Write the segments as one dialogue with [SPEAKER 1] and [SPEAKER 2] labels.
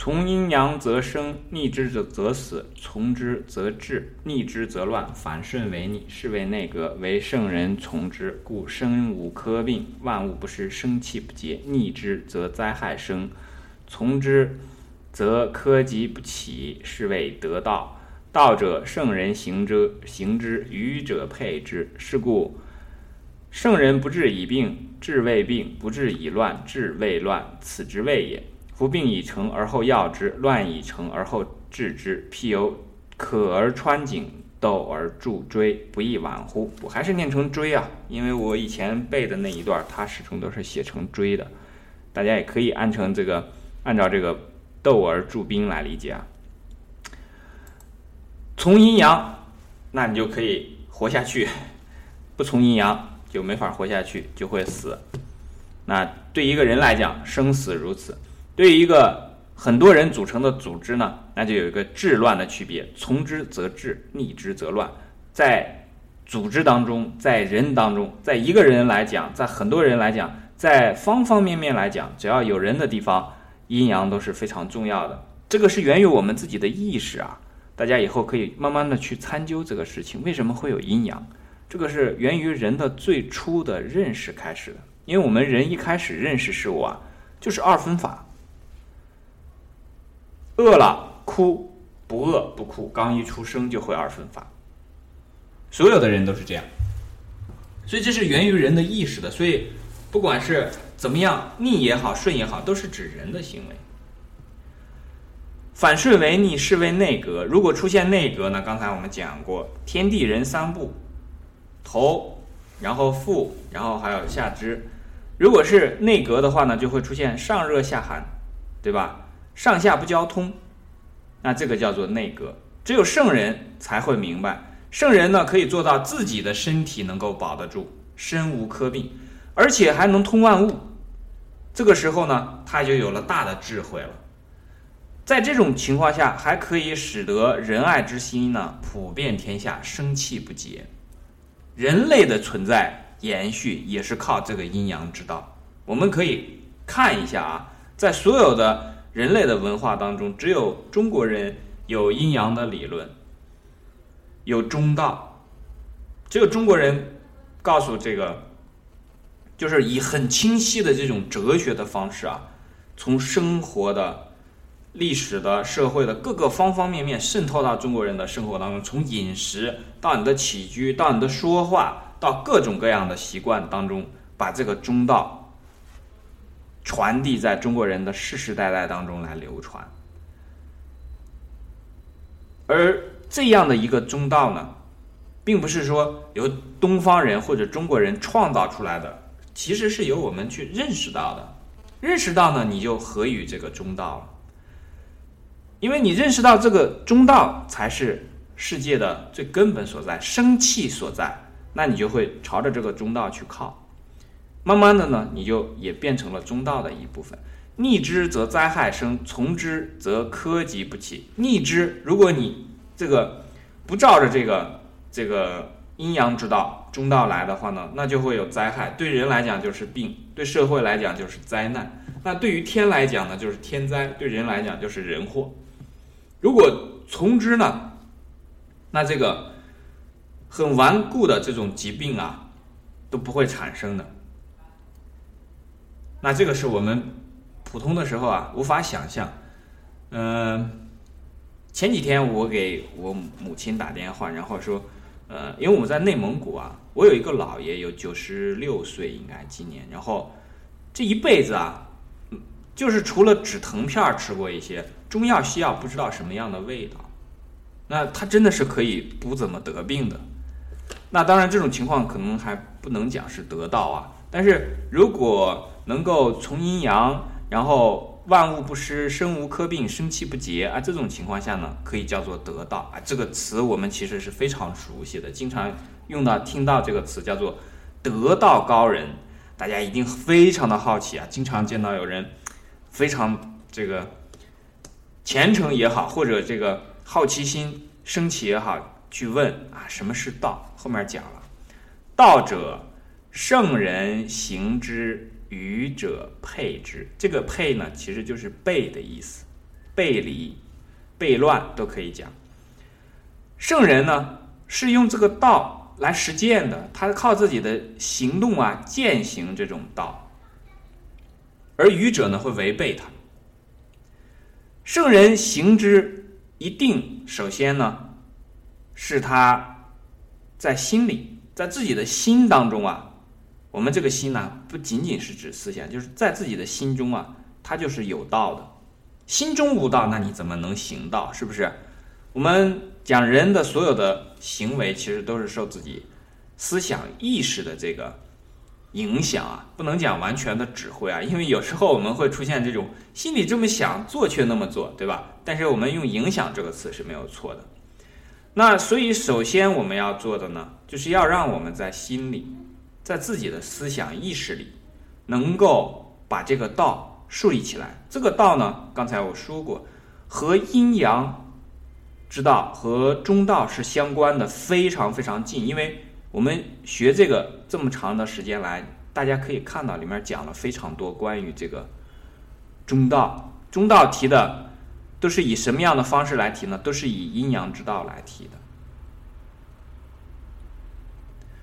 [SPEAKER 1] 从阴阳则生，逆之则则死；从之则治，逆之则乱。反顺为逆，是为内阁，为圣人从之，故身无科病，万物不失，生气不竭。逆之则灾害生，从之则科疾不起，是谓得道。道者，圣人行之，行之；愚者配之。是故，圣人不治已病，治未病；不治已乱，治未乱。此之谓也。夫病已成而后药之，乱已成而后治之。譬有渴而穿井，斗而铸锥，不亦晚乎？我还是念成锥啊，因为我以前背的那一段，它始终都是写成锥的。大家也可以按成这个，按照这个斗而助兵来理解啊。从阴阳，那你就可以活下去；不从阴阳，就没法活下去，就会死。那对一个人来讲，生死如此。对于一个很多人组成的组织呢，那就有一个治乱的区别，从之则治，逆之则乱。在组织当中，在人当中，在一个人来讲，在很多人来讲，在方方面面来讲，只要有人的地方，阴阳都是非常重要的。这个是源于我们自己的意识啊，大家以后可以慢慢的去参究这个事情，为什么会有阴阳？这个是源于人的最初的认识开始的，因为我们人一开始认识事物啊，就是二分法。饿了哭，不饿不哭。刚一出生就会二分法，所有的人都是这样，所以这是源于人的意识的。所以不管是怎么样，逆也好，顺也好，都是指人的行为。反顺为逆，是为内阁。如果出现内阁呢？刚才我们讲过，天地人三部，头，然后腹，然后还有下肢。如果是内阁的话呢，就会出现上热下寒，对吧？上下不交通，那这个叫做内阁。只有圣人才会明白，圣人呢可以做到自己的身体能够保得住，身无科病，而且还能通万物。这个时候呢，他就有了大的智慧了。在这种情况下，还可以使得仁爱之心呢普遍天下，生气不竭。人类的存在延续也是靠这个阴阳之道。我们可以看一下啊，在所有的。人类的文化当中，只有中国人有阴阳的理论，有中道。只有中国人告诉这个，就是以很清晰的这种哲学的方式啊，从生活的、历史的、社会的各个方方面面渗透到中国人的生活当中，从饮食到你的起居，到你的说话，到各种各样的习惯当中，把这个中道。传递在中国人的世世代代当中来流传，而这样的一个中道呢，并不是说由东方人或者中国人创造出来的，其实是由我们去认识到的。认识到呢，你就合于这个中道了，因为你认识到这个中道才是世界的最根本所在，生气所在，那你就会朝着这个中道去靠。慢慢的呢，你就也变成了中道的一部分。逆之则灾害生，从之则科疾不起。逆之，如果你这个不照着这个这个阴阳之道中道来的话呢，那就会有灾害。对人来讲就是病，对社会来讲就是灾难。那对于天来讲呢，就是天灾；对人来讲就是人祸。如果从之呢，那这个很顽固的这种疾病啊，都不会产生的。那这个是我们普通的时候啊无法想象。嗯，前几天我给我母亲打电话，然后说，呃，因为我们在内蒙古啊，我有一个姥爷有九十六岁，应该今年，然后这一辈子啊，就是除了止疼片吃过一些中药西药，不知道什么样的味道。那他真的是可以不怎么得病的。那当然，这种情况可能还不能讲是得道啊，但是如果能够从阴阳，然后万物不失，生无科病，生气不竭啊！这种情况下呢，可以叫做得道啊。这个词我们其实是非常熟悉的，经常用到、听到这个词叫做得道高人。大家一定非常的好奇啊，经常见到有人非常这个虔诚也好，或者这个好奇心升起也好，去问啊，什么是道？后面讲了，道者，圣人行之。愚者配之，这个配呢，其实就是背的意思。悖离、悖乱都可以讲。圣人呢是用这个道来实践的，他靠自己的行动啊践行这种道，而愚者呢会违背他。圣人行之一定，首先呢是他在心里，在自己的心当中啊。我们这个心呢，不仅仅是指思想，就是在自己的心中啊，它就是有道的。心中无道，那你怎么能行道？是不是？我们讲人的所有的行为，其实都是受自己思想意识的这个影响啊，不能讲完全的指挥啊，因为有时候我们会出现这种心里这么想，做却那么做，对吧？但是我们用“影响”这个词是没有错的。那所以，首先我们要做的呢，就是要让我们在心里。在自己的思想意识里，能够把这个道树立起来。这个道呢，刚才我说过，和阴阳之道和中道是相关的，非常非常近。因为我们学这个这么长的时间来，大家可以看到里面讲了非常多关于这个中道。中道提的都是以什么样的方式来提呢？都是以阴阳之道来提的。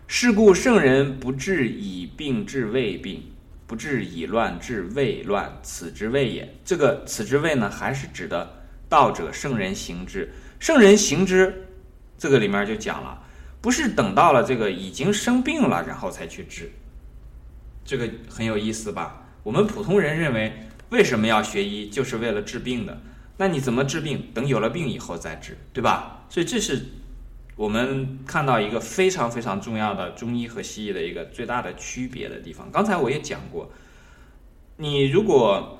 [SPEAKER 1] 是故圣人不治以病治未病，不治以乱治未乱，此之谓也。这个此之谓呢，还是指的道者圣人行之。圣人行之，这个里面就讲了，不是等到了这个已经生病了然后才去治。这个很有意思吧？我们普通人认为，为什么要学医，就是为了治病的。那你怎么治病？等有了病以后再治，对吧？所以这是。我们看到一个非常非常重要的中医和西医的一个最大的区别的地方。刚才我也讲过，你如果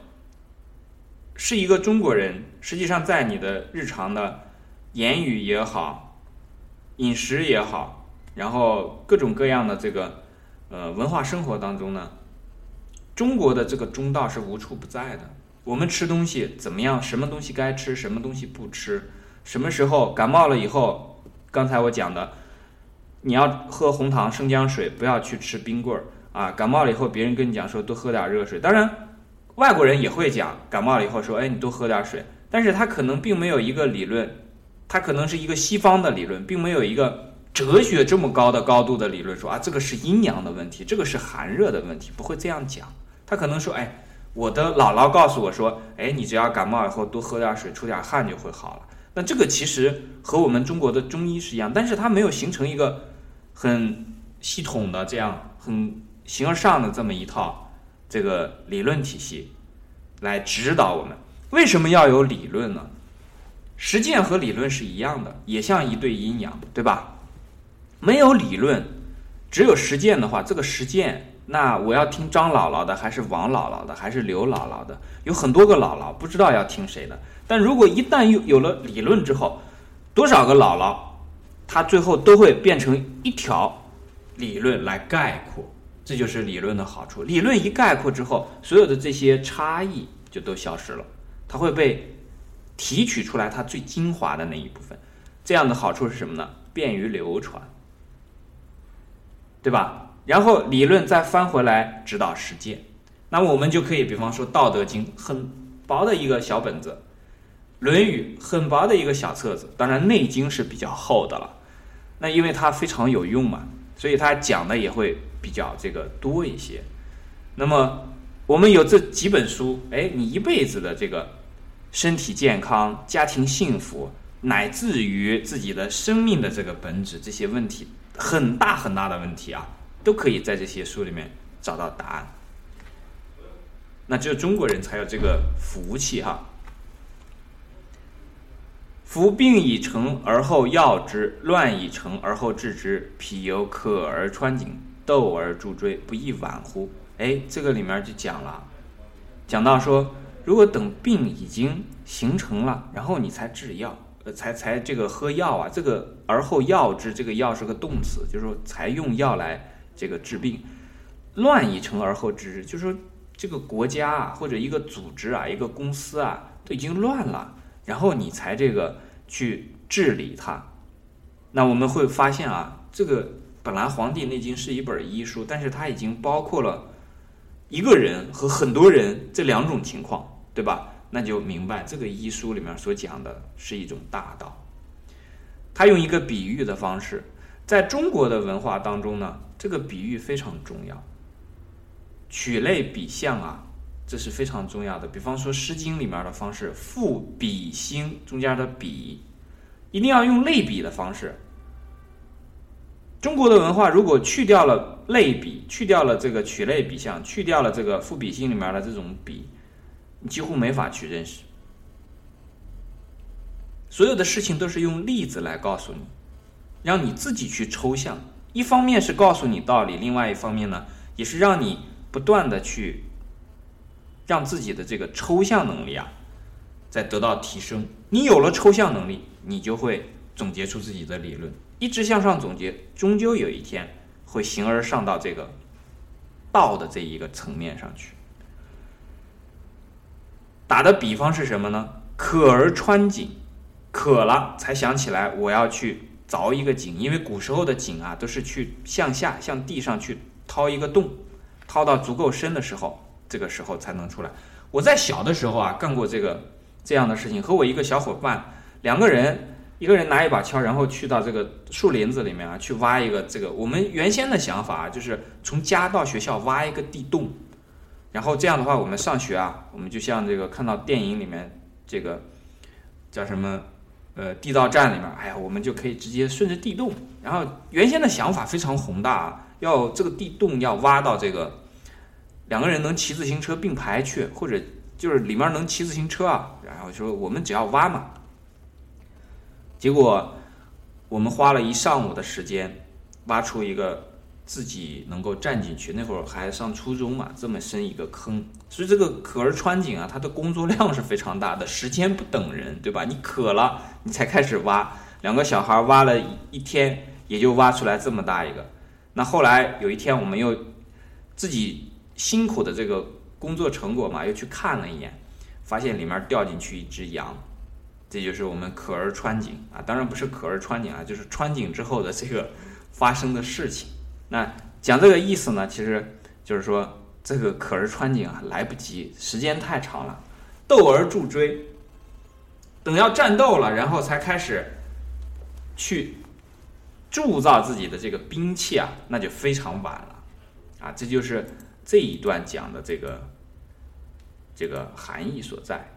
[SPEAKER 1] 是一个中国人，实际上在你的日常的言语也好、饮食也好，然后各种各样的这个呃文化生活当中呢，中国的这个中道是无处不在的。我们吃东西怎么样？什么东西该吃，什么东西不吃？什么时候感冒了以后？刚才我讲的，你要喝红糖生姜水，不要去吃冰棍儿啊！感冒了以后，别人跟你讲说多喝点热水。当然，外国人也会讲感冒了以后说，哎，你多喝点水。但是他可能并没有一个理论，他可能是一个西方的理论，并没有一个哲学这么高的高度的理论说啊，这个是阴阳的问题，这个是寒热的问题，不会这样讲。他可能说，哎，我的姥姥告诉我说，哎，你只要感冒以后多喝点水，出点汗就会好了。那这个其实和我们中国的中医是一样，但是它没有形成一个很系统的这样很形而上的这么一套这个理论体系来指导我们。为什么要有理论呢？实践和理论是一样的，也像一对阴阳，对吧？没有理论，只有实践的话，这个实践，那我要听张姥姥的，还是王姥姥的，还是刘姥姥的？有很多个姥姥，不知道要听谁的。但如果一旦有有了理论之后，多少个姥姥，它最后都会变成一条理论来概括，这就是理论的好处。理论一概括之后，所有的这些差异就都消失了，它会被提取出来它最精华的那一部分。这样的好处是什么呢？便于流传，对吧？然后理论再翻回来指导实践，那么我们就可以，比方说《道德经》，很薄的一个小本子。《论语》很薄的一个小册子，当然《内经》是比较厚的了。那因为它非常有用嘛，所以它讲的也会比较这个多一些。那么我们有这几本书，哎，你一辈子的这个身体健康、家庭幸福，乃至于自己的生命的这个本质，这些问题很大很大的问题啊，都可以在这些书里面找到答案。那只有中国人才有这个福气哈。夫病已成而后药之，乱已成而后治之。彼犹渴而穿井，斗而助锥，不亦晚乎？哎，这个里面就讲了，讲到说，如果等病已经形成了，然后你才治药，呃，才才这个喝药啊，这个而后药之，这个药是个动词，就是说才用药来这个治病。乱已成而后治，就是说这个国家啊，或者一个组织啊，一个公司啊，都已经乱了，然后你才这个。去治理它，那我们会发现啊，这个本来《黄帝内经》是一本医书，但是它已经包括了一个人和很多人这两种情况，对吧？那就明白这个医书里面所讲的是一种大道。他用一个比喻的方式，在中国的文化当中呢，这个比喻非常重要。取类比象啊，这是非常重要的。比方说《诗经》里面的方式，赋比兴中间的比，一定要用类比的方式。中国的文化如果去掉了类比，去掉了这个取类比象，去掉了这个赋比兴里面的这种比，你几乎没法去认识。所有的事情都是用例子来告诉你，让你自己去抽象。一方面是告诉你道理，另外一方面呢，也是让你不断的去让自己的这个抽象能力啊，在得到提升。你有了抽象能力，你就会总结出自己的理论。一直向上总结，终究有一天会形而上到这个道的这一个层面上去。打的比方是什么呢？渴而穿井，渴了才想起来我要去凿一个井，因为古时候的井啊都是去向下向地上去掏一个洞，掏到足够深的时候，这个时候才能出来。我在小的时候啊干过这个这样的事情，和我一个小伙伴两个人。一个人拿一把锹，然后去到这个树林子里面啊，去挖一个这个。我们原先的想法啊就是从家到学校挖一个地洞，然后这样的话，我们上学啊，我们就像这个看到电影里面这个叫什么呃地道战里面，哎呀，我们就可以直接顺着地洞。然后原先的想法非常宏大啊，要这个地洞要挖到这个两个人能骑自行车并排去，或者就是里面能骑自行车啊。然后说我们只要挖嘛。结果，我们花了一上午的时间，挖出一个自己能够站进去。那会儿还上初中嘛，这么深一个坑，所以这个可儿穿井啊，它的工作量是非常大的，时间不等人，对吧？你渴了，你才开始挖，两个小孩挖了一天，也就挖出来这么大一个。那后来有一天，我们又自己辛苦的这个工作成果嘛，又去看了一眼，发现里面掉进去一只羊。这就是我们可儿穿井啊，当然不是可儿穿井啊，就是穿井之后的这个发生的事情。那讲这个意思呢，其实就是说这个可儿穿井啊，来不及，时间太长了。斗而助追，等要战斗了，然后才开始去铸造自己的这个兵器啊，那就非常晚了啊。这就是这一段讲的这个这个含义所在。